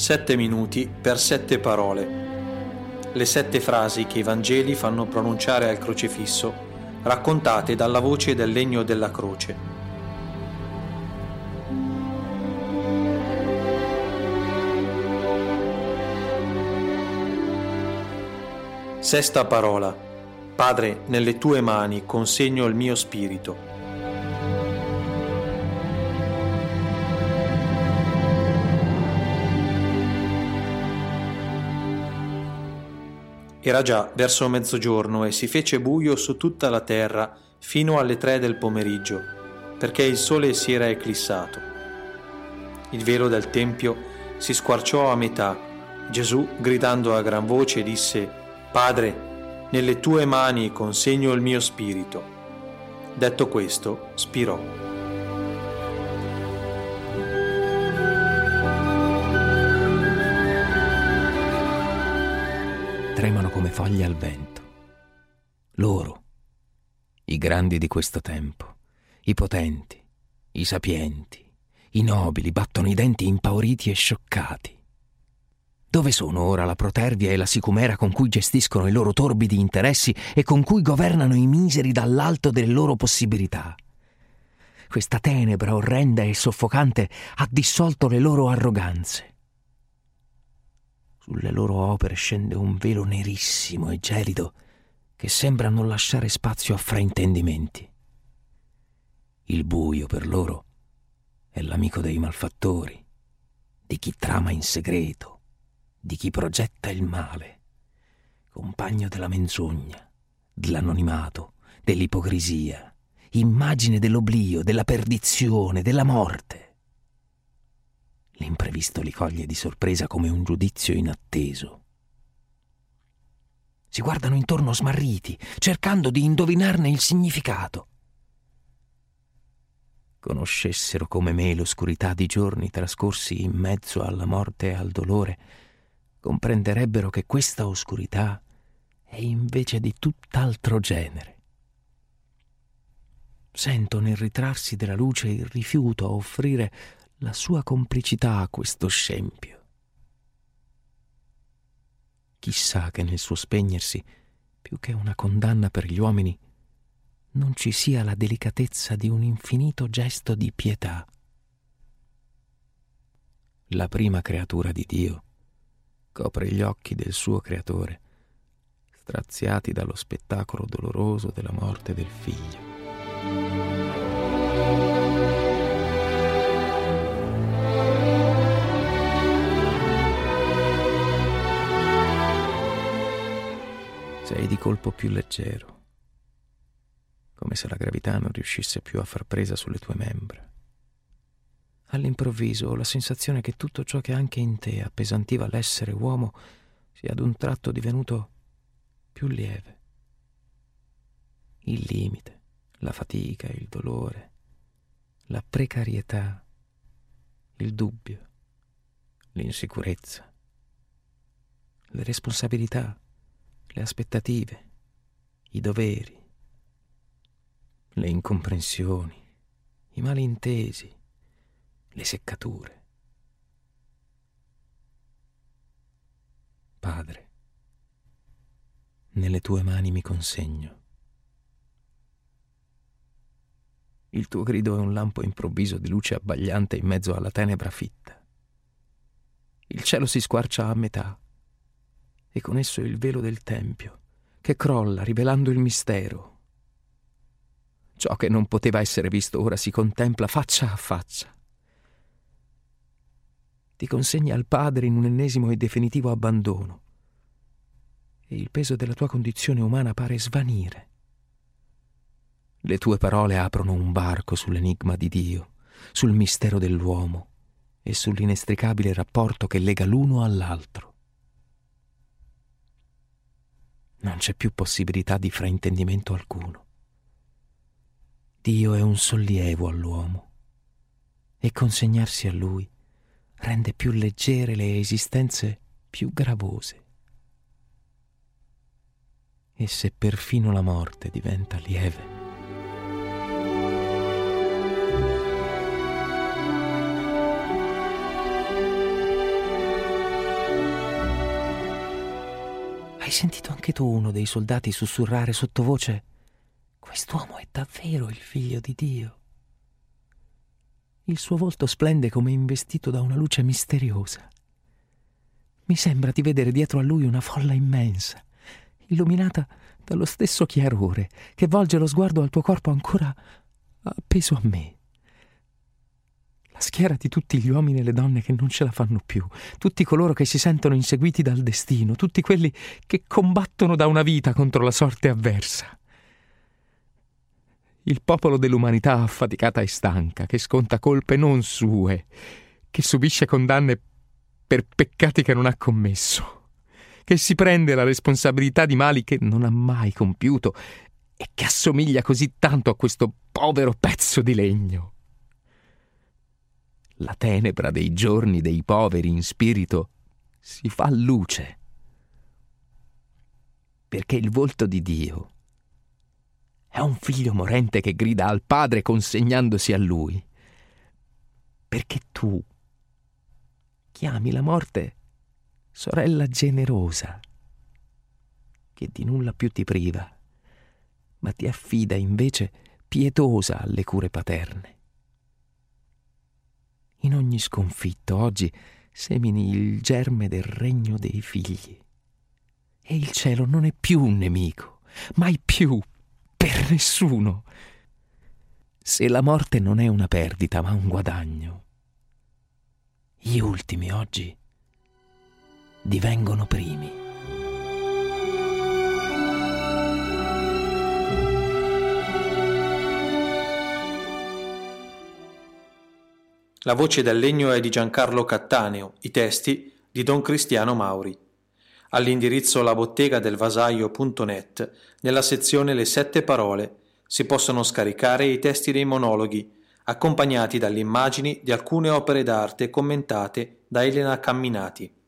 Sette minuti per sette parole. Le sette frasi che i Vangeli fanno pronunciare al crocifisso, raccontate dalla voce del legno della croce. Sesta parola. Padre, nelle tue mani consegno il mio spirito. Era già verso mezzogiorno e si fece buio su tutta la terra fino alle tre del pomeriggio, perché il sole si era eclissato. Il velo del Tempio si squarciò a metà. Gesù, gridando a gran voce, disse, Padre, nelle tue mani consegno il mio spirito. Detto questo, spirò. Come foglie al vento. Loro, i grandi di questo tempo, i potenti, i sapienti, i nobili battono i denti impauriti e scioccati. Dove sono ora la protervia e la sicumera con cui gestiscono i loro torbidi interessi e con cui governano i miseri dall'alto delle loro possibilità? Questa tenebra orrenda e soffocante ha dissolto le loro arroganze sulle loro opere scende un velo nerissimo e gelido che sembra non lasciare spazio a fraintendimenti. Il buio per loro è l'amico dei malfattori, di chi trama in segreto, di chi progetta il male, compagno della menzogna, dell'anonimato, dell'ipocrisia, immagine dell'oblio, della perdizione, della morte. L'imprevisto li coglie di sorpresa come un giudizio inatteso. Si guardano intorno smarriti, cercando di indovinarne il significato. Conoscessero come me l'oscurità di giorni trascorsi in mezzo alla morte e al dolore, comprenderebbero che questa oscurità è invece di tutt'altro genere. Sento nel ritrarsi della luce il rifiuto a offrire la sua complicità a questo scempio. Chissà che nel suo spegnersi, più che una condanna per gli uomini, non ci sia la delicatezza di un infinito gesto di pietà. La prima creatura di Dio copre gli occhi del suo creatore, straziati dallo spettacolo doloroso della morte del figlio. Colpo più leggero, come se la gravità non riuscisse più a far presa sulle tue membra. All'improvviso ho la sensazione che tutto ciò che anche in te appesantiva l'essere uomo sia ad un tratto divenuto più lieve. Il limite, la fatica, il dolore, la precarietà, il dubbio, l'insicurezza, le responsabilità le aspettative, i doveri, le incomprensioni, i malintesi, le seccature. Padre, nelle tue mani mi consegno. Il tuo grido è un lampo improvviso di luce abbagliante in mezzo alla tenebra fitta. Il cielo si squarcia a metà e con esso il velo del Tempio, che crolla rivelando il mistero. Ciò che non poteva essere visto ora si contempla faccia a faccia. Ti consegna al Padre in un ennesimo e definitivo abbandono, e il peso della tua condizione umana pare svanire. Le tue parole aprono un varco sull'enigma di Dio, sul mistero dell'uomo e sull'inestricabile rapporto che lega l'uno all'altro. Non c'è più possibilità di fraintendimento alcuno. Dio è un sollievo all'uomo e consegnarsi a Lui rende più leggere le esistenze più gravose. E se perfino la morte diventa lieve, Hai sentito anche tu uno dei soldati sussurrare sottovoce Quest'uomo è davvero il figlio di Dio? Il suo volto splende come investito da una luce misteriosa. Mi sembra di vedere dietro a lui una folla immensa, illuminata dallo stesso chiarore che volge lo sguardo al tuo corpo ancora appeso a me. Schiera di tutti gli uomini e le donne che non ce la fanno più, tutti coloro che si sentono inseguiti dal destino, tutti quelli che combattono da una vita contro la sorte avversa. Il popolo dell'umanità affaticata e stanca, che sconta colpe non sue, che subisce condanne per peccati che non ha commesso che si prende la responsabilità di mali che non ha mai compiuto e che assomiglia così tanto a questo povero pezzo di legno. La tenebra dei giorni dei poveri in spirito si fa luce, perché il volto di Dio è un figlio morente che grida al Padre consegnandosi a Lui, perché tu chiami la morte sorella generosa, che di nulla più ti priva, ma ti affida invece pietosa alle cure paterne. In ogni sconfitto oggi semini il germe del regno dei figli. E il cielo non è più un nemico, mai più, per nessuno. Se la morte non è una perdita, ma un guadagno. Gli ultimi oggi divengono primi. La voce del legno è di Giancarlo Cattaneo, i testi di Don Cristiano Mauri. All'indirizzo del vasaio.net, nella sezione Le sette parole, si possono scaricare i testi dei monologhi, accompagnati dalle immagini di alcune opere d'arte commentate da Elena Camminati.